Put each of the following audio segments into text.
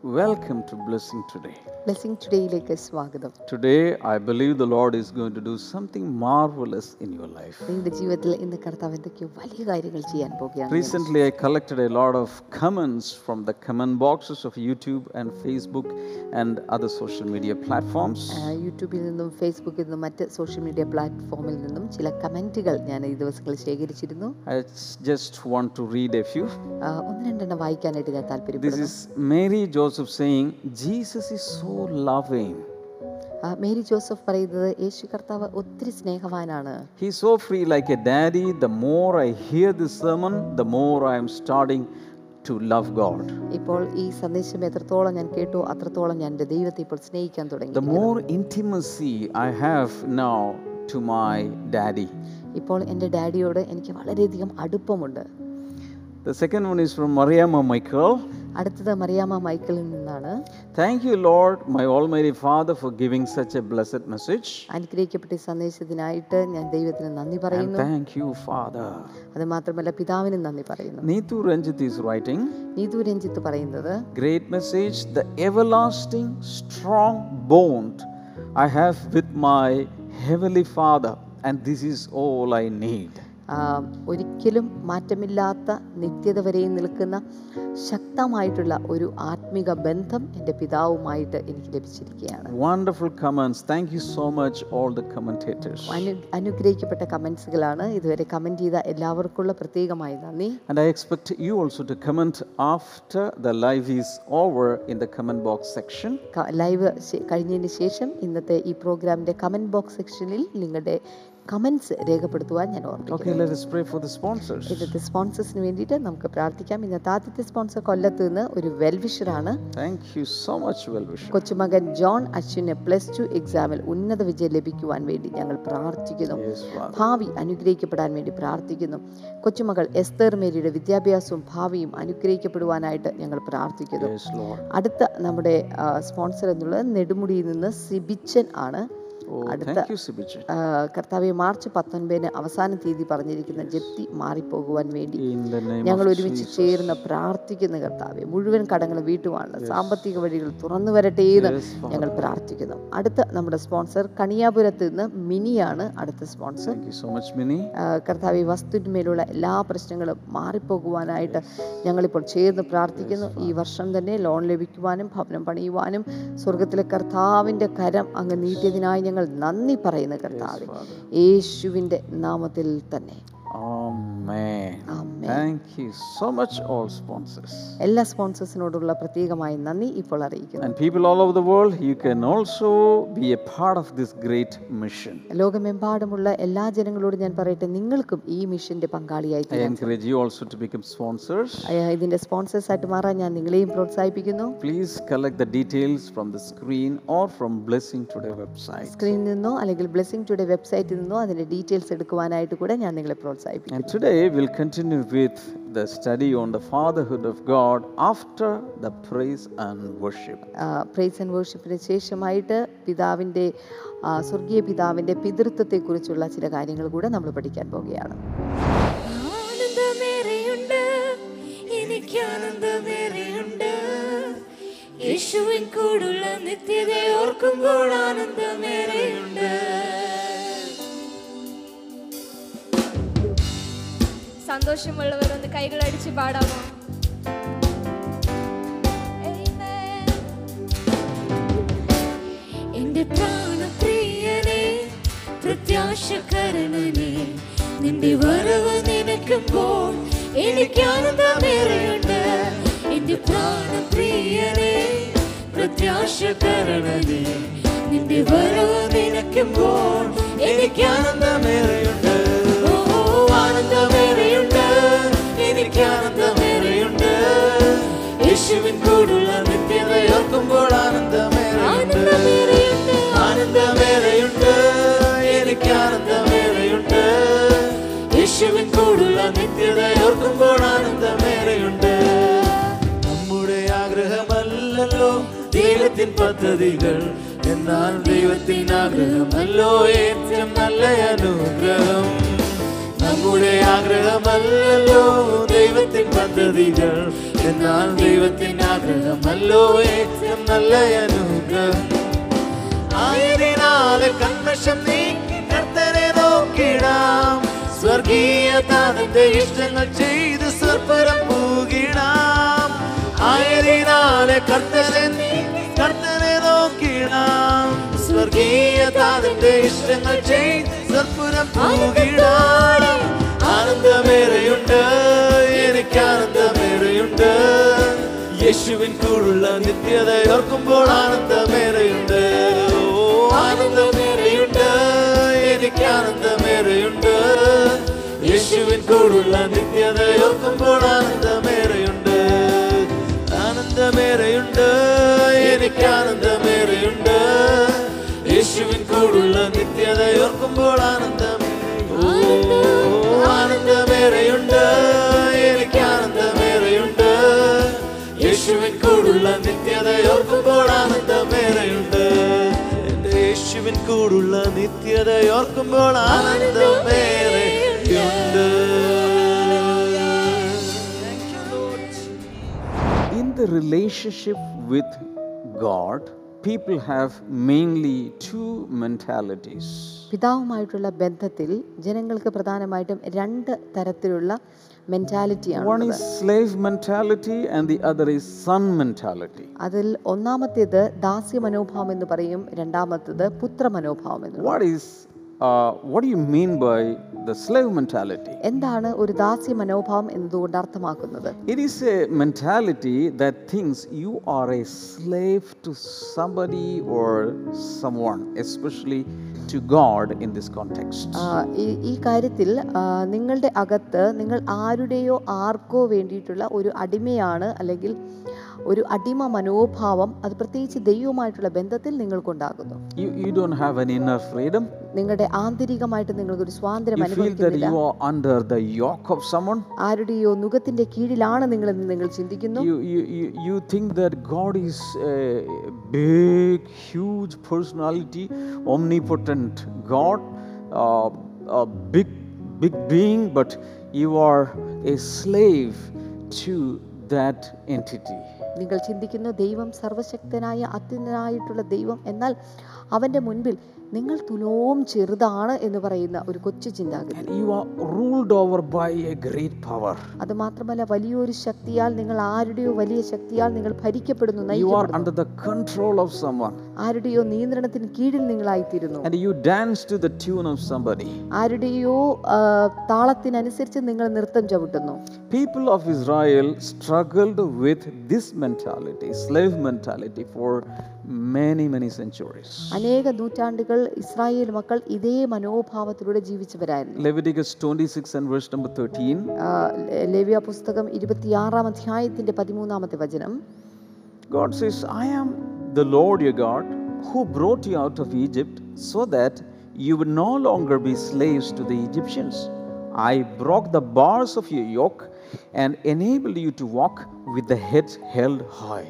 Welcome to Blessing Today. Blessing ടുഡേയിലേക്ക് സ്വാഗതം Today, I believe the Lord is going to do something marvelous in your life. നിങ്ങളുടെ ജീവിതത്തിൽ ഇന്ന് കർത്താവ് എന്തൊക്കെയോ വലിയ കാര്യങ്ങൾ ചെയ്യാൻ പോകുകയാണ് Recently, I collected a lot of comments from the comment boxes of YouTube and Facebook and other social media platforms. ആ, യൂട്യൂബിൽ നിന്നും ഫേസ്ബുക്കിൽ നിന്നും മറ്റ് സോഷ്യൽ മീഡിയ പ്ലാറ്റ്ഫോമിൽ നിന്നും ചില കമൻറ്റുകൾ ഞാൻ ഈ ദിവസങ്ങളിൽ ശേഖരിച്ചിരുന്നു I just want to read a few. ആ, ഒന്ന് രണ്ടെണ്ണം വായിക്കാനായിട്ട് ഞാൻ This താല്പര്യപ്പെടുന്നു is Mary Joseph saying, Jesus is so loving. ആ, മേരി ജോസഫ് പറയുന്നത് യേശു കർത്താവ് ഒത്തിരി സ്നേഹവാനാണ് He's so free like a daddy. The more I hear this sermon, the more I am starting to love God. ഇപ്പോൾ ഈ സന്ദേശം എത്രത്തോളം ഞാൻ കേട്ടു അത്രത്തോളം ഞാൻ എന്റെ ദൈവത്തെ ഇപ്പോൾ സ്നേഹിക്കാൻ തുടങ്ങി The more intimacy I have now to my daddy. ഇപ്പോൾ എന്റെ ഡാഡിയോട് എനിക്ക് വളരെയധികം അടുപ്പമുണ്ട് The second one is from Mariama Michael. അടുത്തത് മറിയാമ മൈക്കിളിൽ നിന്നാണ്. Thank you Lord my all my father for giving such a blessed message അനുഗ്രഹിക്കപ്പെട്ട ഈ സന്ദേശത്തിനായിട്ട് ഞാൻ ദൈവത്തിന് നന്ദി പറയുന്നു. താങ്ക് യു ഫാദർ അത് മാത്രമല്ല പിതാവിന് നന്ദി പറയുന്നു. നീതു രഞ്ജിത്ത് ഈസ് റൈറ്റിംഗ് നീതു രഞ്ജിത്ത് പറയുന്നത് great message the everlasting strong bond I have with my heavenly father and this is all I need ഒരിക്കലും മാറ്റമില്ലാത്ത നിത്യത വരെയും നിൽക്കുന്ന ശക്തമായിട്ടുള്ള ഒരു ആത്മിക ബന്ധം എന്റെ പിതാവുമായിട്ട് എനിക്ക് ലഭിച്ചിരിക്കുകയാണ് wonderful comments. Thank you so much all the commentators. അനു അനുഗ്രഹിക്കപ്പെട്ട കമൻസുകളാണ് ഇതുവരെ കമന്റ് ചെയ്ത എല്ലാവർക്കുള്ള പ്രത്യേകമായി നന്ദി and I expect you also to comment after the live is over in the comment box section live കഴിഞ്ഞതിന് ശേഷം ഇന്നത്തെ ഈ പ്രോഗ്രാമിന്റെ കമന്റ് ബോക്സ് സെക്ഷനിൽ നിങ്ങളുടെ കമൻസ് രേഖപ്പെടുത്തുവാൻ ഞാൻ. ഇന്നത്തെ സ്പോൺസേഴ്സിന് വേണ്ടിയിട്ട് നമുക്ക് പ്രാർത്ഥിക്കാം. ഇന്നത്തെ ആദ്യത്തെ സ്പോൺസർ കൊല്ലത്ത് നിന്ന് ഒരു വെൽവിഷറാണ് കൊച്ചുമകൻ ജോൺ അശ്വിന് പ്ലസ് ടു എക്സാമിൽ ഉന്നത വിജയം ലഭിക്കുവാൻ വേണ്ടി ഞങ്ങൾ പ്രാർത്ഥിക്കുന്നു. ഭാവി അനുഗ്രഹിക്കപ്പെടാൻ വേണ്ടി പ്രാർത്ഥിക്കുന്നു. കൊച്ചുമകൾ എസ്തർ മേരിയുടെ വിദ്യാഭ്യാസവും ഭാവിയും അനുഗ്രഹിക്കപ്പെടുവാനായിട്ട് ഞങ്ങൾ പ്രാർത്ഥിക്കുന്നു. അടുത്ത നമ്മുടെ സ്പോൺസർ എന്നുള്ളത് നെടുമുടിയിൽ നിന്ന് സിബിച്ചൻ ആണ്. അടുത്ത കർത്താവ് മാർച്ച് പത്തൊൻപതിന് അവസാന തീയതി പറഞ്ഞിരിക്കുന്ന ജപ്തി മാറിപ്പോകുവാൻ വേണ്ടി ഞങ്ങൾ ഒരുമിച്ച്. ചേർന്ന് പ്രാർത്ഥിക്കുന്ന കർത്താവെ മുഴുവൻ കടങ്ങൾ വീട്ടുവാനുള്ള സാമ്പത്തിക വഴികൾ തുറന്നു വരട്ടെ എന്ന് ഞങ്ങൾ പ്രാർത്ഥിക്കുന്നു. അടുത്ത നമ്മുടെ സ്പോൺസർ കണിയാപുരത്ത് നിന്ന് മിനിയാണ് അടുത്ത സ്പോൺസർ. കർത്താവെ വസ്തുവിന്മേലുള്ള എല്ലാ പ്രശ്നങ്ങളും മാറിപ്പോകുവാനായിട്ട് ഞങ്ങളിപ്പോൾ ചേർന്ന് പ്രാർത്ഥിക്കുന്നു. ഈ വർഷം തന്നെ ലോൺ ലഭിക്കുവാനും ഭവനം പണിയുവാനും സ്വർഗത്തിലെ കർത്താവിന്റെ കരം അങ്ങ് നീട്ടിയതിനായി ഞങ്ങൾ നന്ദി പറയുന്ന കർത്താവ്. യേശുവിന്റെ നാമത്തിൽ തന്നെ എല്ലാ സ്പോൺസേഴ്സിനോടുള്ള പ്രത്യേകമായി നന്ദി ഇപ്പോൾ അറിയിക്കുന്നു. ലോകമെമ്പാടുമുള്ള എല്ലാ ജനങ്ങളോടും ഞാൻ പറയട്ടെ നിങ്ങൾക്കും ഈ മിഷന്റെ പങ്കാളിയായി ഇതിന്റെ സ്പോൺസേഴ്സ് ആയിട്ട് മാറാൻ ഞാൻ നിങ്ങളെയും പ്രോത്സാഹിപ്പിക്കുന്നു. Please collect details from the screen or from Blessing Today website സ്ക്രീനിൽ നിന്നോ അല്ലെങ്കിൽ ബ്ലെസിംഗ് ടുഡേ വെബ്സൈറ്റിൽ നിന്നോ അതിന്റെ ഡീറ്റെയിൽസ് എടുക്കുവാനായിട്ട് കൂടെ ഞാൻ നിങ്ങളെ പ്രോത്സാഹിപ്പിക്കുന്നു പ്രോത്സാഹിപ്പിക്കും And today we'll continue with the study on the fatherhood of God after the praise and worship. Praise and വേർഷിപ്പിന് ശേഷമായിട്ട് പിതാവിന്റെ സ്വർഗീയ പിതാവിന്റെ പിതൃത്വത്തെക്കുറിച്ചുള്ള ചില കാര്യങ്ങൾ കൂടെ നമ്മൾ പഠിക്കാൻ പോവുകയാണ്. യേശുവിൻ കൂടുള്ള നിത്യത ഓർക്കുമ്പോൾ ആനന്ദമേറെയുണ്ട്. സന്തോഷമുള്ളവർ ഒന്ന് കൈകൾ അടിച്ച് പാടാമോ. എന്റെ പ്രാണപ്രിയനെ പ്രത്യാശകരണനെ നിന്റെ വരവ് നിനക്കുമ്പോൾ എനിക്ക് ആനന്ദമേറെയുണ്ട്. എന്റെ പ്രാണപ്രിയനെ പ്രത്യാശകരണനെ നിന്റെ വരവ് നിനക്കുമ്പോൾ എനിക്ക് ആനന്ദമേറെയുണ്ട്. ദൈവത്തിൻ പദ്ധതികൾ. എന്നാൽ ദൈവത്തിൻ ആഗ്രഹമല്ലോ ഏറ്റവും നല്ല അനുഗ്രഹം. നമ്മുടെ ആഗ്രഹമല്ലല്ലോ ദൈവത്തിൻ പദ്ധതികൾ. എന്നാൽ ദൈവത്തിൻ ആഗ്രഹമല്ലോ ഏറ്റവും നല്ല അനുഗ്രഹം. ആയതിനാല് കന്മഷം നീക്കി താതന്റെ ഇഷ്ടങ്ങൾ ചെയ്ത് സർപ്പരം പൂകിടാം. ആയതിനാലെ കർത്തനെ കർത്തനെ നോക്കിടാം. സ്വർഗീയ താതിന്റെ ഇഷ്ടങ്ങൾ ചെയ്ത് സർപ്പുരം പൂകിടാം. ആനന്ദമേറെയുണ്ട് എനിക്ക് ആനന്ദമേറെയുണ്ട്. യേശുവിൻ കൂടുള്ള നിത്യത ഓർക്കുമ്പോൾ ആനന്ദമേറെയുണ്ട്. ഓ ആനന്ദമേറെയുണ്ട് എനിക്ക് ആനന്ദമേറെയുണ്ട്. കൂടുള്ള ഓർക്കുമ്പോൾ ആനന്ദമേറെയുണ്ട്. ആനന്ദമേറെയുണ്ട്. എനിക്ക് ആനന്ദമേറെയുണ്ട്. യേശുവിൻ കൂടുള്ള നിത്യത ഓർക്കുമ്പോൾ ആനന്ദം ഓ ആനന്ദമേറെയുണ്ട്. എനിക്ക് ആനന്ദമേറെയുണ്ട്. യേശുവിൻ കൂടുള്ള നിത്യത ഓർക്കുമ്പോൾ ആനന്ദമേറെയുണ്ട്. എന്റെ യേശുവിൻ കൂടുള്ള നിത്യത ഓർക്കുമ്പോൾ ആനന്ദമേറെയുണ്ട് In the relationship with God, people have mainly two mentalities. പിതാവുമായിട്ടുള്ള ബന്ധത്തിൽ ജനങ്ങൾക്ക് പ്രധാനമായിട്ടും രണ്ട് തരത്തിലുള്ള മെന്റാലിറ്റിയാണ് One is slave mentality and the other is son mentality. അതിൽ ഒന്നാമത്തേത് ദാസ്യ മനോഭാവം എന്ന് പറയും രണ്ടാമത്തേത് പുത്ര മനോഭാവം എന്ന് പറയും. What uh, do you mean by the slave mentality? എന്താണ് ഒരു ദാസ്യ മനോഭാവം എന്നതുകൊണ്ട് അർത്ഥമാക്കുന്നത് It is a mentality that thinks you are a slave to somebody or someone, especially to God in this context. ആ, ഈ- കാര്യത്തിൽ നിങ്ങളുടെ അകത്ത് നിങ്ങൾ ആരുടെയോ ആർക്കോ വേണ്ടിയിട്ടുള്ള ഒരു അടിമയാണ് അല്ലെങ്കിൽ ഒരു അടിമ മനോഭാവം അത് പ്രത്യേകിച്ച് ദൈവവുമായിട്ടുള്ള ബന്ധത്തിൽ നിങ്ങൾക്കുണ്ടാകുന്നു You, you don't have an inner freedom. നിങ്ങളുടെ ആന്തരികമായിട്ട് നിങ്ങൾക്കൊരു സ്വാതന്ത്ര്യം You feel that അനുഭവിക്കുന്നില്ല you are under the yoke of someone. ആരുടെയോ നുഖത്തിന്റെ കീഴിലാണ് നിങ്ങളെന്ന് നിങ്ങൾ ചിന്തിക്കുന്നു You, you, you, you think that God is a big, huge personality, omnipotent God, uh, a big, big being, but you are a slave to that entity. നിങ്ങൾ ചിന്തിക്കുന്ന ദൈവം സർവശക്തനായ അത്യുന്നനായിട്ടുള്ള ദൈവം എന്നാൽ അവന്റെ മുൻപിൽ നിങ്ങൾ തുലോം ചെറുതാണ് എന്ന് പറയുന്ന ഒരു കൊച്ചു ചിന്താഗതി And you are ruled over by a great power. അത് മാത്രമല്ല വലിയൊരു ശക്തിയാൽ നിങ്ങൾ ആരുടെയോ വലിയ ശക്തിയാൽ നിങ്ങൾ ഭരിക്കപ്പെടുന്നു You are നയിക്കപ്പെടുന്നു under the control of someone. ആരുടെയോ നിയന്ത്രണത്തിന് കീഴിൽ നിങ്ങളായിത്തീരുന്നു. And you dance to the tune of somebody ആരുടെയോ താളത്തിനനുസരിച്ച് നിങ്ങൾ നൃത്തം ചവിട്ടുന്നു. People of Israel struggled with this mentality slave mentality for many many centuries അനേക നൂറ്റാണ്ടുകൾ ഇസ്രായേൽ മക്കൾ ഇതേ മനോഭാവത്തിലൂടെ ജീവിച്ചവരായിരുന്നു. ലെവിറ്റിക്സ് 26 ആൻഡ് വേഴ്സ് നമ്പർ 13 ലേവ്യ പുസ്തകം 26 ആം അധ്യായത്തിന്റെ 13 ആമത്തെ വചനം. God says I am the Lord your God who brought you out of Egypt so that you would no longer be slaves to the Egyptians. I broke the bars of your yoke and enabled you to walk with the head held high.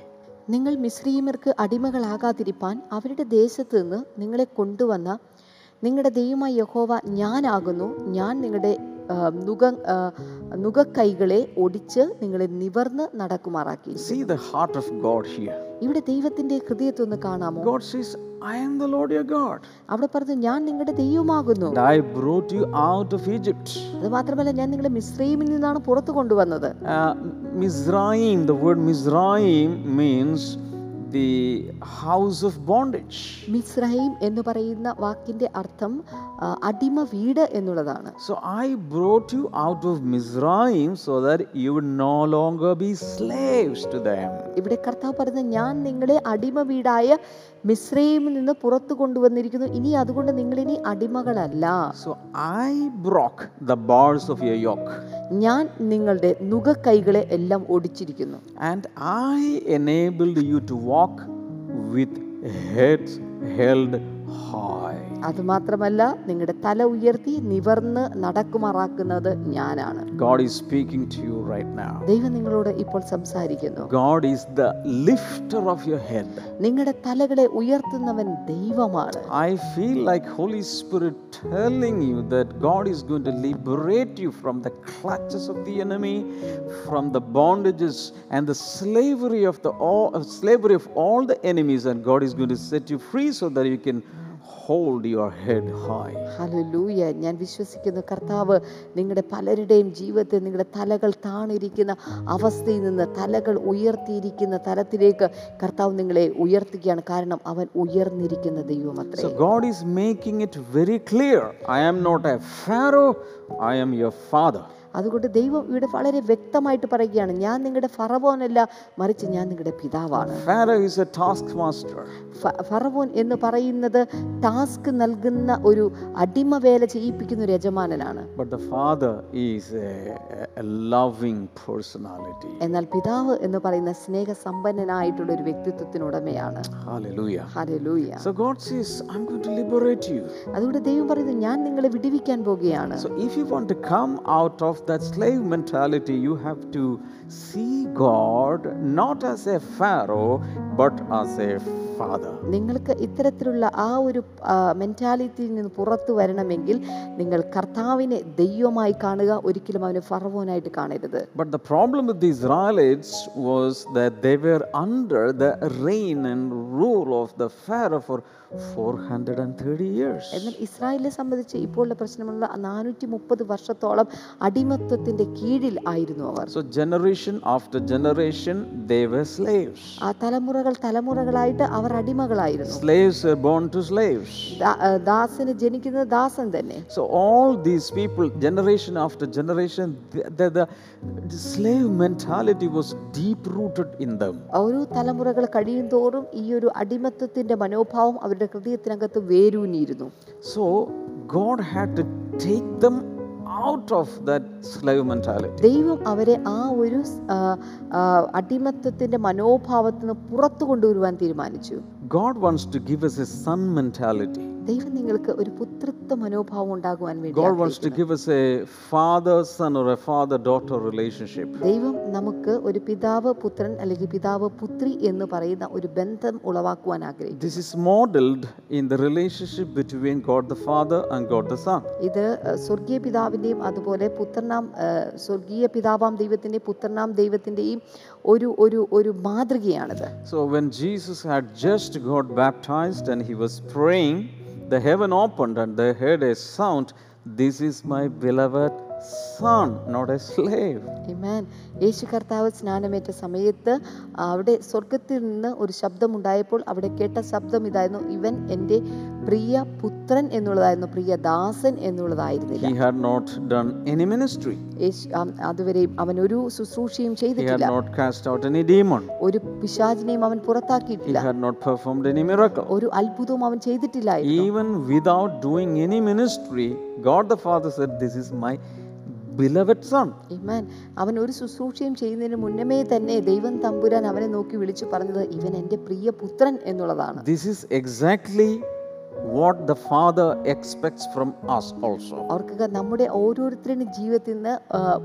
നിങ്ങൾ മിശ്രീമർക്ക് അടിമകളാകാതിരിപ്പാൻ അവരുടെ ദേശത്ത് നിന്ന് നിങ്ങളെ കൊണ്ടുവന്ന നിങ്ങളുടെ ദൈവമായ യഹോവ ഞാനാകുന്നു ഞാൻ നിങ്ങളുടെ നുക നുകക്കൈകളെ ഒടിച്ച് നിങ്ങളെ നിവർന്ന് നടക്കുമാറാക്കി. See the heart of God here ഇവിടെ ദൈവത്തിന്റെ ഹൃദയത്തെ ഒന്ന് കാണാമോ? God sees I am the Lord your God അവിടെ പറഞ്ഞു ഞാൻ നിങ്ങളുടെ ദൈവമാകുന്നു. I brought you out of Egypt Egypt. അത് മാത്രമല്ല ഞാൻ നിങ്ങളെ മിശ്രീമിൽ നിന്നാണ് പുറത്തു കൊണ്ടുവന്നത്. Uh, the word word Mizraim the house of bondage. Mizraim എന്ന് പറയുന്ന വാക്കിന്റെ അർത്ഥം അടിമ വീട് എന്നുള്ളതാണ് So I brought you out of Mizraim so that you would no longer be slaves to them. ഇവിടെ കർത്താവ് പറയുന്നത് ഞാൻ നിങ്ങളെ അടിമ വീടായ മിശ്രൈമിൽ നിന്ന് പുറത്തു കൊണ്ടുവന്നിരിക്കുന്നു. ഇനി അതുകൊണ്ട് നിങ്ങൾ ഇനി അടിമകളല്ല. So I broke the bolts of your yoke ഞാൻ നിങ്ങളുടെ നുകക്കൈകളെ എല്ലാം ഒടിച്ചിരിക്കുന്നു and I enabled you to walk with heads held high. അതുമാത്രമല്ല നിങ്ങളുടെ തല ഉയർത്തി നിവർന്ന് നടക്കുമാറാക്കുന്നത് ഞാനാണ് God is speaking to you right now. ദൈവം നിങ്ങളോട് ഇപ്പോൾ സംസാരിക്കുന്നു God is the lifter of your head. നിങ്ങളുടെ തലകളെ ഉയർത്തുന്നവൻ ദൈവമാണ് I feel like Holy Spirit telling you that God is going to liberate you from the clutches of the enemy, from the bondages and the slavery of the all, of slavery of all the enemies, and God is going to set you free so that you can hold your head high. Hallelujah ഞാൻ വിശ്വസിക്കുന്നു കർത്താവ് നിങ്ങളുടെ പലരുടെയും ജീവിതത്തിൽ നിങ്ങളുടെ തലകൾ താണിരിക്കുന്ന അവസ്ഥയിൽ നിന്ന് തലകൾ ഉയർത്തിയിരിക്കുന്ന തലത്തിലേക്ക് കർത്താവ് നിങ്ങളെ ഉയർത്തുകയാണ് കാരണം അവൻ ഉയർന്നിരിക്കുന്ന ദൈവമത്രേ So God is making it very clear I am not a Pharaoh, I am your father. അതുകൊണ്ട് ദൈവം ഇവിടെ വളരെ വ്യക്തമായിട്ട് പറയുകയാണ് ഞാൻ നിങ്ങളുടെ ഫറവോനല്ല മറിച്ച് ഞാൻ നിങ്ങളുടെ പിതാവാണ്. ഫറവോൻ എന്ന് പറയുന്നത് ടാസ്ക് നൽകുന്ന ഒരു അടിമ വേല ചെയ്യിപ്പിക്കുന്ന ഒരു യജമാനനാണ്. എന്നാൽ പിതാവ് എന്ന് പറയുന്ന സ്നേഹ സ്നേഹസമ്പന്നനായിട്ടുള്ള ഒരു വ്യക്തിത്വത്തിനുടമയാണ് Hallelujah. Hallelujah So God says, I'm going to liberate you. അതുകൊണ്ട് ദൈവം പറയുന്നു ഞാൻ നിങ്ങളെ വിടിവിക്കാൻ പോകുകയാണ് So if you want to come out of that slave mentality, you have to see God not as a Pharaoh, but as a father. നിങ്ങൾക്ക് ഇത്തരത്തിലുള്ള ആ ഒരു മെന്റാലിറ്റിയിൽ നിന്ന് പുറത്തു വരണമെങ്കിൽ നിങ്ങൾ കർത്താവിനെ ദൈവമായി കാണുക ഒരിക്കലും അവനെ ഫറവോനായിട്ട് കാണരുത് But the problem with the Israelites was that they were under the reign and rule of the Pharaoh for 430 years. എന്നാൽ ഇസ്രായേലിനെ സംബന്ധിച്ച് ഇപ്പോഴുള്ള പ്രശ്നമുള്ള നാനൂറ്റി മുപ്പത് വർഷത്തോളം അടിമത്തത്തിന്റെ കീഴിൽ ആയിരുന്നു അവർ. So generation after generation they were slaves ആ തലമുറകൾ തലമുറകളായിട്ട് അവർ അടിമകളായിരുന്നു. Slaves were born to slaves ദാസന് ജനിക്കുന്ന ദാസൻ തന്നെ. So all these people generation after generation the slave mentality was deep rooted in them ഓരോ തലമുറകൾ കഴിയും തോറും ഈ ഒരു അടിമത്തത്തിന്റെ മനോഭാവം അവരുടെ ഹൃദയത്തിനകത്ത് വേരൂന്നിയിരുന്നു. So God had to take them out of that. ദൈവം അവരെ ആ ഒരു അടിമത്തത്തിന്റെ മനോഭാവത്തിന് പുറത്തു കൊണ്ടുവരുവാൻ തീരുമാനിച്ചു God wants to give us a son mentality. ദൈവം നിങ്ങൾക്ക് ഒരു പുത്രത്വ മനോഭാവം ഉണ്ടാകുവാൻ വേണ്ടി God wants to give us a father son or a father daughter relationship. ദൈവം നമുക്ക് ഒരു പിതാവ് പുത്രൻ അല്ലെങ്കിൽ പിതാവ് പുത്രി എന്ന് പറയുന്ന ഒരു ബന്ധം ഉളവാക്കുവാൻ ആഗ്രഹിക്കുന്നു This is modeled in the relationship between God the Father and God the Son. ഇത് സ്വർഗീയ പിതാവിന്റെയും അതുപോലെ പുത്രനാം സ്വർഗീയ പിതാവാം ദൈവത്തിന്റെയും പുത്രനാം ദൈവത്തിന്റെയും ഒരു ഒരു ഒരു മാതൃകയാണിത് so when Jesus had just got baptized and he was praying, the heaven opened and they heard a sound, This is my beloved son, not a slave. Amen. യേശു കർത്താവ് സ്നാനമേറ്റ സമയത്ത് അവിടെ സ്വർഗത്തിൽ നിന്ന് ഒരു ശബ്ദമുണ്ടായപ്പോൾ അവിടെ കേട്ട ശബ്ദം ഇതായിരുന്നു ഇവൻ എന്റെ പ്രിയ പുത്രൻ എന്നുള്ളതായിരുന്നു പ്രിയ ദാസൻ എന്നുള്ളതായിരുന്നില്ല He had not done any ministry. അതുവരെ അവൻ ഒരു ശുശ്രൂഷയും He had ചെയ്തിട്ടില്ല not cast out any demon. ഒരു പിശാചിനെയും അവൻ He പുറത്താക്കിയിട്ടില്ല had not performed any miracle. ഒരു അത്ഭുതവും അവൻ ചെയ്തിട്ടില്ലായിരുന്നു Even without doing any ministry, God the Father said, This is my beloved son. Amen. അവൻ ഒരു ശുശ്രൂഷയും ചെയ്യുന്നതിന് മുന്നമേ തന്നെ ദൈവം തമ്പുരാൻ അവനെ നോക്കി വിളിച്ചു പറഞ്ഞത് ഇവൻ എന്റെ പ്രിയ പുത്രൻ എന്നുള്ളതാണ് This is exactly what the Father expects from us also. ഓർക്കുക നമ്മുടെ ഓരോരുത്തരുടെ ജീവിതത്തിൽ നിന്ന്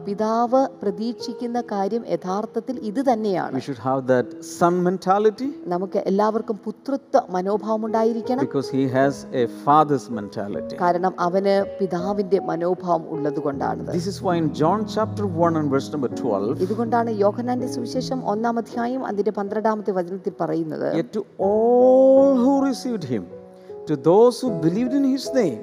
പിതാവ് പ്രതീക്ഷിക്കുന്ന കാര്യം യഥാർത്ഥത്തിൽ ഇത് തന്നെയാണ്. We should have that son mentality. നമുക്ക് എല്ലാവർക്കും പുത്രത്വ മനോഭാവം ഉണ്ടായിരിക്കണം. Because he has a father's mentality. കാരണം അവന് പിതാവിന്റെ മനോഭാവം ഉള്ളതുകൊണ്ടാണ് This is why in John chapter 1 and verse number 12, ഇതുകൊണ്ടാണ് യോഹന്നാന്റെ സുവിശേഷം ഒന്നാം അധ്യായം അതിന്റെ പന്ത്രണ്ടാമത്തെ വചനത്തിൽ പറയുന്നത്. To to all who received him, to those who believed in his name,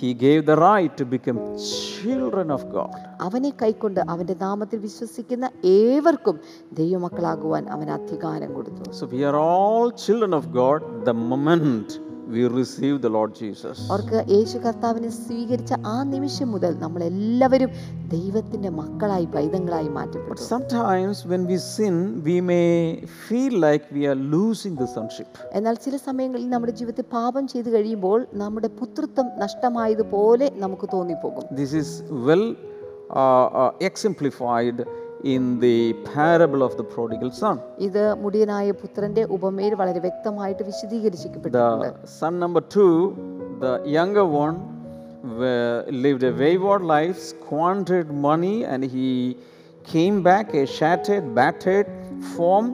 he gave the right to become children of God. അവനെ കൈക്കൊണ്ട് അവന്റെ നാമത്തിൽ വിശ്വസിക്കുന്ന ഏവർക്കും ദൈവമക്കളാകുവാൻ അവൻ അധികാരം കൊടുത്തു So we are all children of God the moment we receive the Lord Jesus. അവർക്ക് യേശു കർത്താവിനെ സ്വീകരിച്ച ആ നിമിഷം മുതൽ നമ്മൾ എല്ലാവരും ദൈവത്തിന്റെ മക്കളായി പൈതങ്ങളായി മാറ്റപ്പെട്ടു sometimes when we sin, we may feel like we are losing the sonship. എന്നാൽ ചില സമയങ്ങളിൽ നമ്മുടെ ജീവിതത്തിൽ പാപം ചെയ്തു കഴിയുമ്പോൾ നമ്മുടെ പുത്രത്വം നഷ്ടമായതുപോലെ നമുക്ക് തോന്നിപ്പോകും This is well uh, uh, exemplified in the parable of the prodigal son. ഇത് മുടിയനായ പുത്രന്റെ ഉപമയിൽ വളരെ വ്യക്തമായിട്ട് വിശദീകരിക്കപ്പെട്ടിട്ടുണ്ട് The son number two, the younger one, wa- lived a wayward life, squandered money, and he came back a shattered, battered form.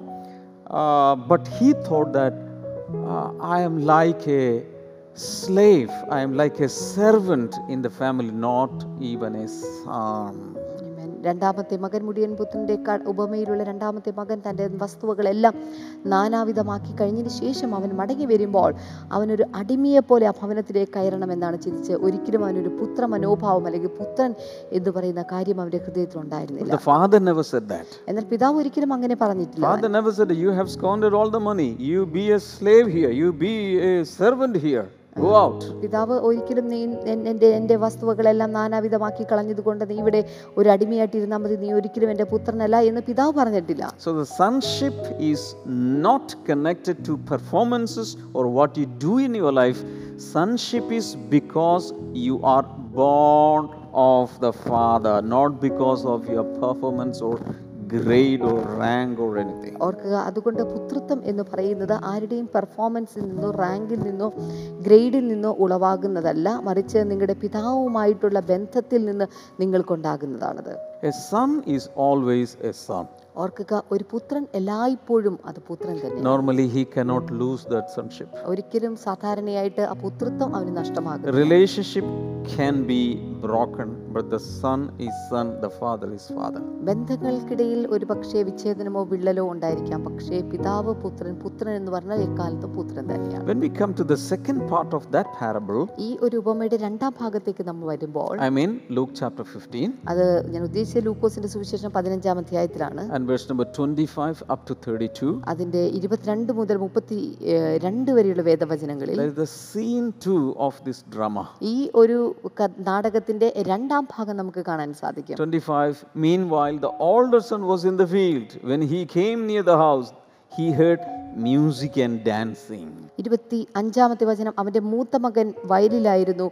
Uh, but he thought that uh, I am like a slave, I am like a servant in the family, not even a son. രണ്ടാമത്തെ മകൻ മുടിയൻ പുത്രന്റെ ഉപമയിലുള്ള രണ്ടാമത്തെ മകൻ തന്റെ വസ്തുവകളെല്ലാം നാനാവിധമാക്കി കഴിഞ്ഞതിന് ശേഷം അവൻ മടങ്ങി വരുമ്പോൾ അവനൊരു അടിമയെ പോലെ ആ ഭവനത്തിലേക്ക് കയറണമെന്നാണ് ചിന്തിച്ച് ഒരിക്കലും അവനൊരു പുത്ര മനോഭാവം അല്ലെങ്കിൽ പുത്രൻ എന്ന് പറയുന്ന കാര്യം അവന്റെ ഹൃദയത്തിൽ ഉണ്ടായിരുന്നില്ല The father never said that. എന്നാൽ പിതാവ് ഒരിക്കലും അങ്ങനെ പറഞ്ഞിട്ടില്ല Father never said, You have squandered all the money. You be a slave here. You be a servant here. പിതാവ് ഒരിക്കലും നീ എന്റെ എന്റെ വസ്തുവകളെല്ലാം നാനാവിധമാക്കി കളഞ്ഞതുകൊണ്ട് നീ ഇവിടെ ഒരു അടിമയായിട്ടിരുന്നാൽ മതി. നീ ഒരിക്കലും എന്റെ പുത്രനല്ല എന്ന് പിതാവ് പറഞ്ഞിട്ടില്ല. So the sonship is not connected to performances or what you do in your life sonship is because you are born of the father not because of your performance or grade or rank or anything. ഓർക്കുക അതുകൊണ്ട് പുത്രത്വം എന്ന് പറയുന്നത് ആരുടെയും പെർഫോമൻസിൽ നിന്നോ റാങ്കിൽ നിന്നോ ഗ്രേഡിൽ നിന്നോ ഉളവാകുന്നതല്ല മറിച്ച് നിങ്ങളുടെ പിതാവുമായിട്ടുള്ള ബന്ധത്തിൽ നിന്ന് നിങ്ങൾക്കുണ്ടാകുന്നതാണത് A son is always a son. ഓർക്കുക ഒരു പുത്രൻ എല്ലായ്പ്പോഴും അത് പുത്രൻ തന്നെ Normally, he cannot lose that sonship. ഒരിക്കലും സാധാരണയായിട്ട് ആ പുത്രത്വം അവന് നഷ്ടമാകും Relationship can be broken, but the son is son, the father is father. ബന്ധങ്ങൾക്കിടയിൽ ഒരു പക്ഷേ വിച്ഛേദനമോ വിള്ളലോ ഉണ്ടായിരിക്കാം പക്ഷേ പിതാവ് പുത്രൻ പുത്രൻ എന്ന് പറഞ്ഞാൽ എക്കാലത്ത് പുത്രൻ തന്നെയാണ് When we come to the second part of that parable, ഈ ഒരു ഉപമയുടെ രണ്ടാം ഭാഗത്തേക്ക് നമ്മൾ വരുമ്പോൾ I mean Luke chapter 15 അത് ഞാൻ ഉദ്ദേശിച്ച ലൂക്കോസിന്റെ സുവിശേഷം പതിനഞ്ചാം അധ്യായത്തിലാണ് and verse number 25 up to 32, അതിന്റെ ഇരുപത്തിരണ്ട് മുതൽ മുപ്പത്തി ഏഹ്, രണ്ട് വരെയുള്ള വേദവചനങ്ങളിൽ there is the scene two of this drama. ഈ ഒരു നാടകത്തിന്റെ രണ്ടാം ഭാഗം നമുക്ക് കാണാൻ സാധിക്കും 25 Meanwhile, the older son was in the field. When he came near the house, he heard music and dancing. ഇരുപത്തി അഞ്ചാമത്തെ വചനം അവന്റെ മൂത്ത മകൻ വയലിലായിരുന്നു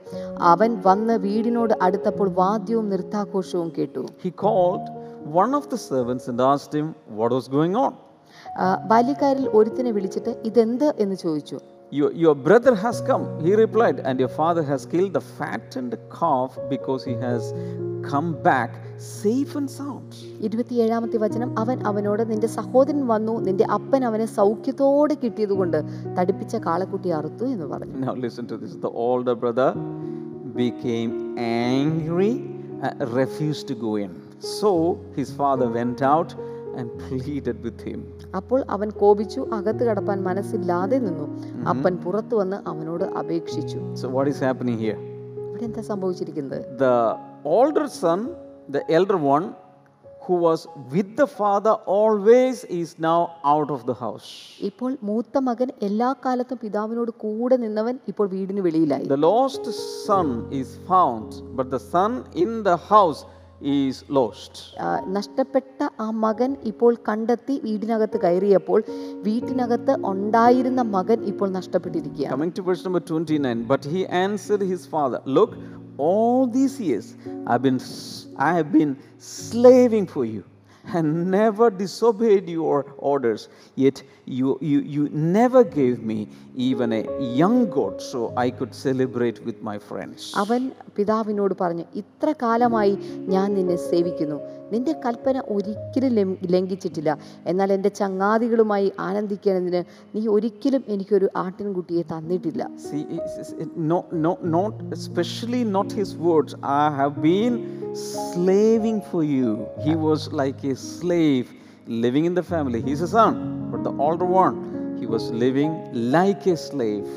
അവൻ വന്ന് വീടിനോട് അടുത്തപ്പോൾ വാദ്യവും നൃത്താഘോഷവും കേട്ടു He called one of the servants and asked him what was going on. ആ, ബാല്യക്കാരിൽ ഒരുത്തിനെ വിളിച്ചിട്ട് ഇതെന്ത് എന്ന് ചോദിച്ചു Your, your brother has come, he replied, and your father has killed the fattened calf because he has come back safe and sound. ഇരുപത്തിയേഴാമത്തെ വചനം അവൻ അവനോട് നിന്റെ സഹോദരൻ വന്നു നിന്റെ അപ്പൻ അവനെ സൗഖ്യത്തോടെ കിട്ടിയതുകൊണ്ട് തടിപ്പിച്ച കാളക്കുട്ടി അറുത്തു എന്ന് പറഞ്ഞു Now, listen to this. The older brother became angry uh, refused to go in. So, his father went out and pleaded with him. അപ്പോൾ അവൻ കോപിച്ചു അകത്ത് കടപ്പാൻ മനസ്സില്ലാതെ നിന്നു അപ്പൻ പുറത്തു വന്ന് അവനോട് അപേക്ഷിച്ചു So, what is happening here? ഇവിടെ എന്താ സംഭവിച്ചിരിക്കുന്നത് The older son, the elder one, who was with the father always, is now out of the house. ഇപ്പോൾ മൂത്ത മകൻ എല്ലാ കാലത്തും പിതാവിനോട് കൂടെ നിന്നവൻ ഇപ്പോൾ വീടിന് വെളിയിലായി The lost son is found, but the son in the house is lost. ആ, നഷ്ടപ്പെട്ട ആ മകൻ ഇപ്പോൾ കണ്ടെത്തി വീടിനകത്ത് കയറിയപ്പോൾ വീട്ടിനകത്ത് ഉണ്ടായിരുന്ന മകൻ ഇപ്പോൾ നഷ്ടപ്പെട്ടിരിക്കുകയാണ് Coming to verse number 29, but he answered his father, Look, all these years I've been, I have been slaving for you and never disobeyed your orders. Yet you, you, you never gave me even a young goat so I could celebrate with my friends. അവൻ പിതാവിനോട് പറഞ്ഞു ഇത്ര കാലമായി ഞാൻ നിന്നെ സേവിക്കുന്നു നിന്റെ കൽപ്പന ഒരിക്കലും ലംഘിച്ചിട്ടില്ല എന്നാൽ എന്റെ ചങ്ങാതികളുമായി ആനന്ദിക്കേണ്ടതിന് നീ ഒരിക്കലും എനിക്കൊരു ആട്ടിൻകുട്ടിയെ തന്നിട്ടില്ല See, it's- it's- it, no, no, not especially slaving for you. He was like a slave living in the family. He's a son, but the older one, he was living like a slave.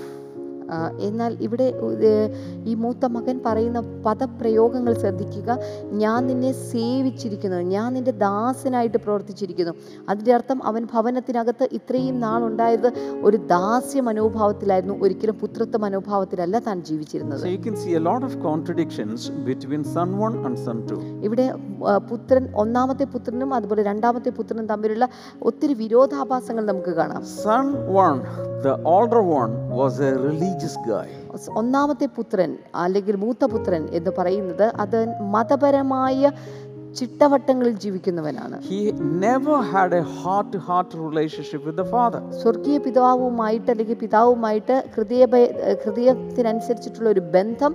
എന്നാൽ ഇവിടെ ഈ മൂത്ത മകൻ പറയുന്ന പദപ്രയോഗങ്ങൾ ശ്രദ്ധിക്കുക. ഞാൻ നിന്നെ സേവിച്ചിരിക്കുന്നു. ഞാൻ നിന്റെ ദാസനായിട്ട് പ്രവർത്തിച്ചിരിക്കുന്നു. അതിന്റെ അർത്ഥം അവൻ ഭവനത്തിനകത്ത് ഇത്രയും നാളുണ്ടായത് ഒരു ദാസ്യ മനോഭാവത്തിലായിരുന്നു. ഒരിക്കലും പുത്രത്വ മനോഭാവത്തിലല്ല താൻ ജീവിച്ചിരുന്നത്. You can see a lot of contradictions between son one and son two. ഇവിടെ പുത്രൻ ഒന്നാമത്തെ പുത്രനും അതുപോലെ രണ്ടാമത്തെ പുത്രനും തമ്മിലുള്ള ഒത്തിരി വിരോധാഭാസങ്ങൾ നമുക്ക് കാണാം. Son one, the older one, was a religious guy. ഒന്നാമത്തെ പുത്രൻ അല്ലെങ്കിൽ മൂത്ത പുത്രൻ എന്ന് പറയുന്നത് അത് മതപരമായ ചിട്ടവട്ടങ്ങളിൽ ജീവിക്കുന്നവനാണ്. He never had a hot hot relationship with the father സ്വർഗീയ പിതാവുമായിട്ട് അല്ലെങ്കിൽ പിതാവുമായിട്ട് ഹൃദയ ഹൃദയത്തിനനുസരിച്ചിട്ടുള്ള ഒരു ബന്ധം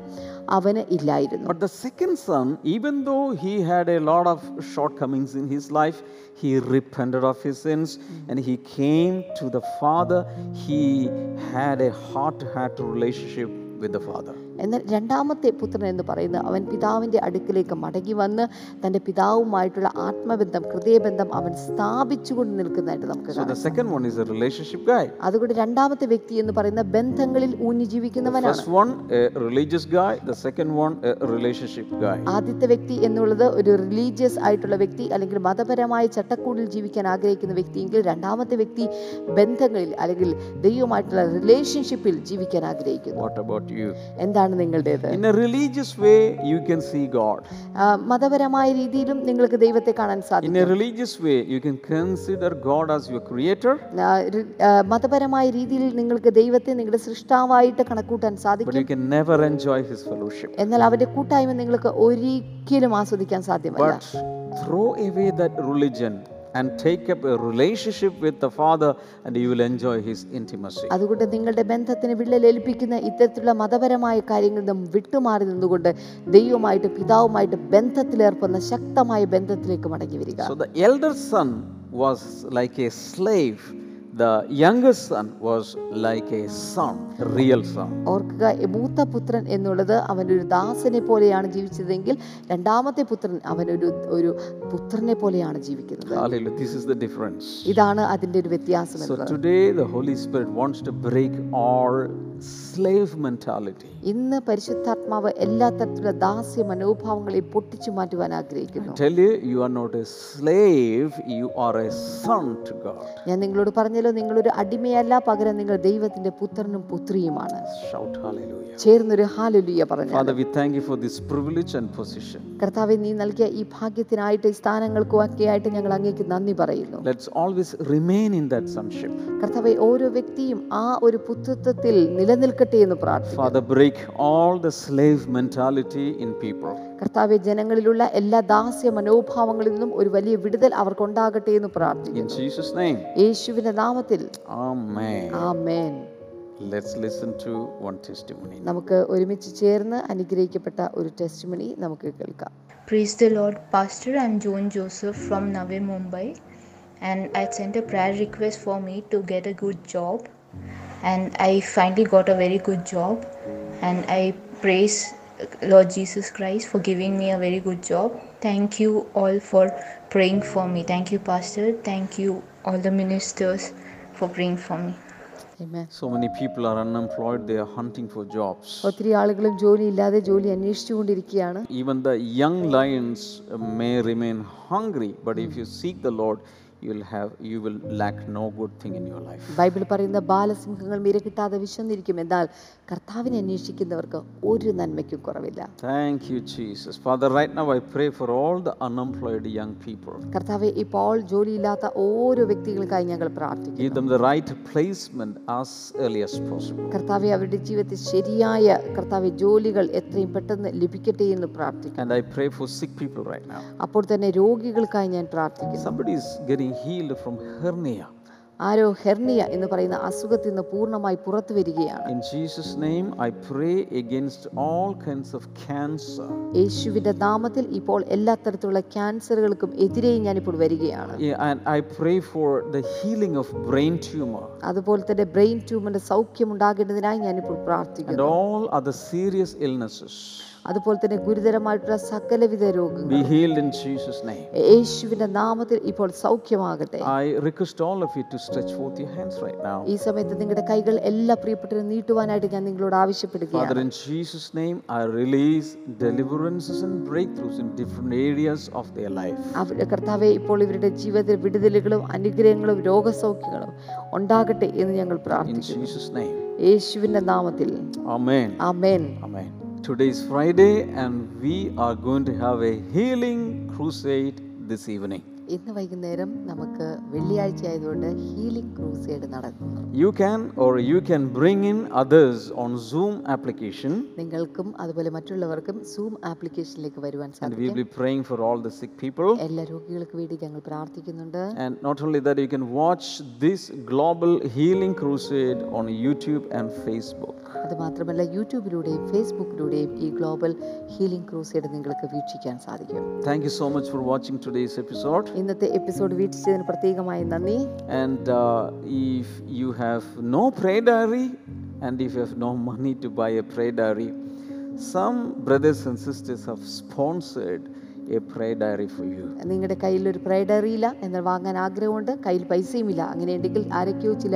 അവന് ഇല്ലായിരുന്നു. But the second son even though he had a lot of shortcomings in his life he repented of his sins and he came to the father he had a heart heart relationship with the father എന്നാൽ രണ്ടാമത്തെ പുത്രൻ എന്ന് പറയുന്നത് അവൻ പിതാവിന്റെ അടുക്കിലേക്ക് മടങ്ങി വന്ന് തന്റെ പിതാവുമായിട്ടുള്ള ആത്മബന്ധം ഹൃദയബന്ധം അവൻ സ്ഥാപിച്ചുകൊണ്ട് നിൽക്കുന്നതായിട്ട് നമുക്ക് So കാണാം the second one is a relationship guy. അതുകൊണ്ട് രണ്ടാമത്തെ വ്യക്തി എന്ന് പറയുന്ന ബന്ധങ്ങളിൽ ഊന്നി ജീവിക്കുന്നവനാണ് First one, a religious guy. The second one, a relationship guy. ആദ്യത്തെ വ്യക്തി എന്നുള്ളത് ഒരു റിലീജിയസ് ആയിട്ടുള്ള വ്യക്തി അല്ലെങ്കിൽ മതപരമായ ചട്ടക്കൂടിൽ ജീവിക്കാൻ ആഗ്രഹിക്കുന്ന വ്യക്തിയെങ്കിൽ രണ്ടാമത്തെ വ്യക്തി ബന്ധങ്ങളിൽ അല്ലെങ്കിൽ ദൈവമായിട്ടുള്ള റിലേഷൻഷിപ്പിൽ ജീവിക്കാൻ ആഗ്രഹിക്കുന്നു എന്താണ് about you? എന്താണ് നിങ്ങളുടേത്? In a religious way you can see God മതപരമായ രീതിയിലും നിങ്ങൾക്ക് ദൈവത്തെ കാണാൻ സാധിക്കും. In a religious way you can consider God as your creator മതപരമായ രീതിയിൽ നിങ്ങൾക്ക് ദൈവത്തെ നിങ്ങളുടെ സൃഷ്ടാവായിട്ട് കണക്കൂട്ടാൻ സാധിക്കും. You can never enjoy his fellowship എന്നാൽ അവന്റെ കൂട്ടായ്മ നിങ്ങൾക്ക് ഒരിക്കലും ആസ്വദിക്കാൻ സാധ്യമല്ല. But throw away that religion and take up a relationship with the Father, and you will enjoy His intimacy. അതുകൊണ്ട് നിങ്ങളുടെ ബന്ധത്തിന് വിള്ളലേൽപ്പിക്കുന്ന ഇത്തരത്തിലുള്ള മതപരമായ കാര്യങ്ങളിൽ നിന്നും വിട്ടുമാറി നിന്നുകൊണ്ട് ദൈവമായിട്ട് പിതാവുമായിട്ട് ബന്ധത്തിലേർപ്പെടുന്ന ശക്തമായ ബന്ധത്തിലേക്ക് മടങ്ങി വരിക So the elder son was like a slave, the younger son was like a son, a real son. ഓർക്കുക മൂത്ത പുത്രൻ എന്നുള്ളത് അവനൊരു ദാസനെ പോലെയാണ് ജീവിച്ചതെങ്കിൽ രണ്ടാമത്തെ പുത്രൻ അവനൊരു ഒരു പുത്രനെ പോലെയാണ് ജീവിക്കുന്നത് Hallelujah. This is the difference. ഇതാണ് അതിന്റെ ഒരു വ്യത്യാസം So today the Holy Spirit wants to break all slave mentality ഇന്ന് പരിശുദ്ധാത്മാവ് എല്ലാ തരത്തിലുള്ള ദാസ്യ മനോഭാവങ്ങളെ പൊട്ടിച്ചു മാറ്റുവാൻ ആഗ്രഹിക്കുന്നു. Tell you you are not a slave you are a son to God ഞാൻ നിങ്ങളോട് പറഞ്ഞല്ലോ നിങ്ങൾ ഒരു അടിമയല്ല പകരം നിങ്ങൾ ദൈവത്തിന്റെ പുത്രനും പുത്രിയുമാണ്. Shout hallelujah. ചേർന്നൊരു ഹല്ലേലൂയ പറഞ്ഞു father we thank you for this privilege and position കർത്താവെ നീ നൽകിയ ഈ ഭാഗ്യത്തിനായിട്ട് ഈ സ്ഥാനങ്ങൾക്കും ഒക്കെയായിട്ട് ഞങ്ങൾ അങ്ങേക്ക് നന്ദി പറയുന്നു. Let's always remain in that sonship കർത്താവെ ഓരോ വ്യക്തിയും ആ ഒരു പുത്രത്വത്തിൽ നിലനിൽക്കട്ടെ എന്ന് പ്രാർത്ഥിക്കുന്നു. കർത്താവ് ജനങ്ങളിലുള്ള എല്ലാ ദാസ്യ മനോഭാവങ്ങളിൽ നിന്നും ഒരു വലിയ വിടുതൽ അവർക്ക് ഉണ്ടാകട്ടെ എന്ന് പ്രാർത്ഥിക്കുന്നു. നമുക്ക് ഒരുമിച്ച് ചേർന്ന് അനുഗ്രഹിക്കപ്പെട്ട ഒരു ടെസ്റ്റ് മണി നമുക്ക് കേൾക്കാം. Praise the Lord pastor and John Joseph from Navi Mumbai and I sent a prayer request for me to get a good job and I finally got a very good job, and I praise Lord Jesus Christ for giving me a very good job. Thank you all for praying for me. Thank you, Pastor. Thank you, all the ministers, for praying for me. Amen. So many people are unemployed, they are hunting for jobs. ഒത്തിരി ആളുകളും ജോലിയില്ലാതെ ജോലി അന്വേഷിച്ചുകൊണ്ടിരിക്കുകയാണ് Even the young lions uh, may remain hungry, but if you seek the Lord, you will have you will lack no good thing in your life. Bible പറയുന്ന ബാലസിംഹങ്ങൾ മിര കിട്ടാതെ വിശന്നിരിക്കും എന്നാൽ കർത്താവിനെ അന്വേഷിക്കുന്നവർക്ക് ഒരു നന്മയ്ക്കും കുറവില്ല. Thank you Jesus father right now I pray for all the unemployed young people കർത്താവേ ഇപ്പോൾ ജോലി ഇല്ലാത്ത ഓരോ വ്യക്തികൾക്കായി ഞങ്ങൾ പ്രാർത്ഥിക്കുന്നു. Give them the right placement as early as possible കർത്താവേ അവരുടെ ജീവിതത്തിൽ ശരിയായ കർത്താവേ ജോലികൾ എത്രയും പെട്ടെന്ന് ലഭിക്കട്ടെ എന്ന് പ്രാർത്ഥിക്കുന്നു. And I pray for sick people right now അപ്പോൾ തന്നെ രോഗികൾക്കായി ഞാൻ പ്രാർത്ഥിക്കുന്നു. Somebody is getting healed from hernia arrow hernia എന്ന് പറയുന്ന അസുഖത്തിൽ നിന്ന് പൂർണമായി പുറത്തു വരികയാണ് In Jesus' name, I pray against all kinds of cancer. യേശുവിന്റെ നാമത്തിൽ ഇപ്പോൾ എല്ലാ തരത്തിലുള്ള ക്യാൻസറുകൾക്കും ഞാൻ ഇപ്പോൾ വരികയാണ് Yeah, and I pray for the healing of brain tumor അതുപോലെ തന്നെ ബ്രെയിൻ ട്യൂമറിന്റെ സൗഖ്യം ഉണ്ടാകേണ്ടതിനായി ഞാനിപ്പോൾ and പ്രാർത്ഥിക്കുന്നു all other serious illnesses. അതുപോലെ തന്നെ ഗുരുതരമായിട്ടുള്ള സകലവിധ രോഗങ്ങൾ Be healed in Jesus' name. യേശുവിന്റെ നാമത്തിൽ ഇപ്പോൾ സൗഖ്യമാകട്ടെ I request all of you to stretch forth your hands right now. ഈ സമയത്ത് നിങ്ങളുടെ കൈകൾ എല്ലാ പ്രിയപ്പെട്ടവരും നീട്ടുവാനായിട്ട് ഞാൻ നിങ്ങളോട് Father, ആവശ്യപ്പെടുകയാണ് in Jesus' name, I release deliverances and breakthroughs in different areas of their life. അവരുടെ കർത്താവേ ഇപ്പോൾ ഇവരുടെ ജീവിതത്തിൽ വിടുതലുകളും അനുഗ്രഹങ്ങളും രോഗസൗഖ്യങ്ങളും ഉണ്ടാകട്ടെ എന്ന് ഞങ്ങൾ In പ്രാർത്ഥിക്കുന്നു Jesus' name. യേശുവിന്റെ നാമത്തിൽ Amen. Amen Amen. Today is Friday, and we are going to have a healing crusade this evening. ഇന്ന് വൈകുന്നേരം നമുക്ക് വെള്ളിയാഴ്ച ആയതുകൊണ്ട് ഹീലിംഗ് ക്രൂസൈഡ് നടക്കുന്നു you can or you can bring in others on Zoom application നിങ്ങൾക്കും അതുപോലെ മറ്റുള്ളവർക്കും സൂം ആപ്ലിക്കേഷനിലേക്ക് വരുവാൻ സാധിക്കും we will be praying for all the sick people എല്ലാ രോഗികൾക്ക് വേണ്ടി ഞങ്ങൾ പ്രാർത്ഥിക്കുന്നുണ്ട്. And not only that you can watch this global healing crusade on YouTube and Facebook അത് മാത്രമല്ല യൂട്യൂബിലൂടെയും ഫേസ്ബുക്കിലൂടെയും ഈ ഗ്ലോബൽ ഹീലിംഗ് ക്രൂസൈഡ് നിങ്ങൾക്ക് വീക്ഷിക്കാൻ സാധിക്കും. Thank you so much for watching today's episode ഇന്നത്തെ എപ്പിസോഡ് വീക്ഷിച്ചതിന് പ്രത്യേകമായി നന്ദി. And if you have no pray diary and if you have no money to buy a pray diary some brothers and sisters have sponsored sponsored a prayer diary for you. നിങ്ങളുടെ കയ്യിൽ ഒരു പ്രേ diary ഇല്ല എന്നാൽ വാങ്ങാൻ ആഗ്രഹമുണ്ട് കയ്യിൽ പൈസയും ഇല്ല. അങ്ങനെയുണ്ടെങ്കിൽ ആരൊക്കെയോ ചില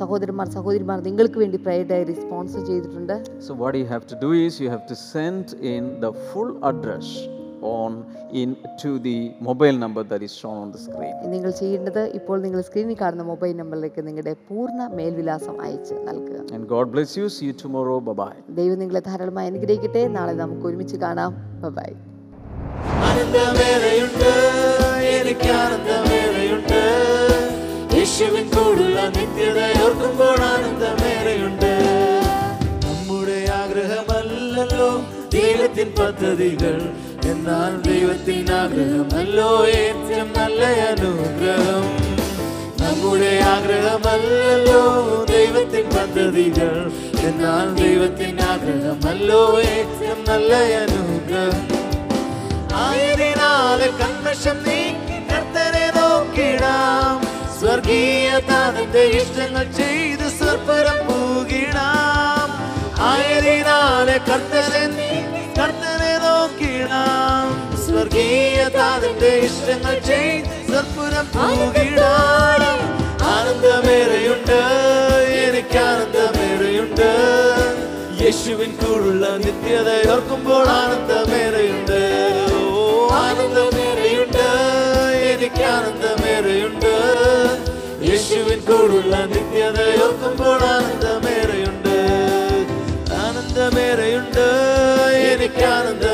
സഹോദരന്മാർ സഹോദരിമാർ നിങ്ങൾക്ക് വേണ്ടി പ്രേ ഡയറി സ്പോൺസർ ചെയ്തിട്ടുണ്ട്. So what you have to do is you have to send in the full address. On into the mobile number that is shown on the screen. നിങ്ങൾ ചെയ്യേണ്ടത് ഇപ്പോൾ നിങ്ങൾ സ്ക്രീനിൽ കാണുന്ന മൊബൈൽ നമ്പറിലേക്ക് നിങ്ങളുടെ പൂർണ മേൽവിലാസം അയച്ച് നൽകുക And God bless you. See you tomorrow. Bye bye. ദൈവം നിങ്ങളെ ധാരാളമായി അനുഗ്രഹിക്കട്ടെ നാളെ നമുക്ക് ഒരുമിച്ച് കാണാം ബൈ ആനന്ദമേറെയുണ്ട് എനിക്ക് ആനന്ദമേറെയുണ്ട് യേശുവിൻ കൂടുള്ള നിത്യത ഓർക്കുമ്പോൾ ആനന്ദമേറെയുണ്ട് നമ്മുടെ ആഗ്രഹമല്ലല്ലോ ദൈവത്തിൻ പദ്ധതികൾ എന്നാൽ ദൈവത്തിൻ ആഗ്രഹമല്ലോ ഏറ്റവും നല്ല അനുഗ്രഹം. നമ്മുടെ ആഗ്രഹമല്ലല്ലോ ദൈവത്തിൻ പദ്ധതികൾ. എന്നാൽ ദൈവത്തിൻ ആഗ്രഹമല്ലോ ഏറ്റവും നല്ല അനുഗ്രഹം. ആയതിനാല് കന്മഷം നീക്കി കർത്തനെ നോക്കിടാം. സ്വർഗീയ താതന്റെ ഇഷ്ടങ്ങൾ ചെയ്ത് സ്വർപ്പുരം പൂകിടാം. ആയതിനാല് കർത്തനെ നീക്കി സ്വർഗീയ താതന്റെ ഇഷ്ടങ്ങൾ ചെയ്ത് സ്വർപ്പുരം പൂകിടാം ആനന്ദമേറെയുണ്ട്. എനിക്ക് ആനന്ദമേറെയുണ്ട്. യേശുവിൻ കൂടുള്ള നിത്യത ഓർക്കുമ്പോൾ ആനന്ദമേറെയുണ്ട്. ഓ ആനന്ദമേറെയുണ്ട്. എനിക്ക് ആനന്ദമേറെയുണ്ട്. യേശുവിൻ കൂടുള്ള നിത്യത ഓർക്കുമ്പോൾ ആനന്ദമേറെയുണ്ട്. ആനന്ദമേറെയുണ്ട്. എനിക്ക് ആനന്ദമേറെയുണ്ട്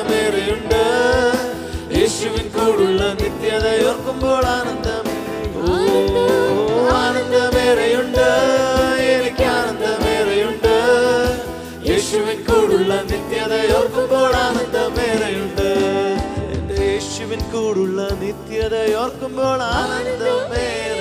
യേശുവിൻ കൂടുള്ള നിത്യത ഓർക്കുമ്പോൾ ആനന്ദം. ഓ ആനന്ദമേറെയുണ്ട്. എനിക്ക് ആനന്ദമേറെയുണ്ട്. യേശുവിൻ കൂടുള്ള നിത്യത ഓർക്കുമ്പോൾ ആനന്ദമേറെയുണ്ട്. എന്റെ യേശുവിൻ കൂടുള്ള നിത്യത ഓർക്കുമ്പോൾ ആനന്ദമേറെ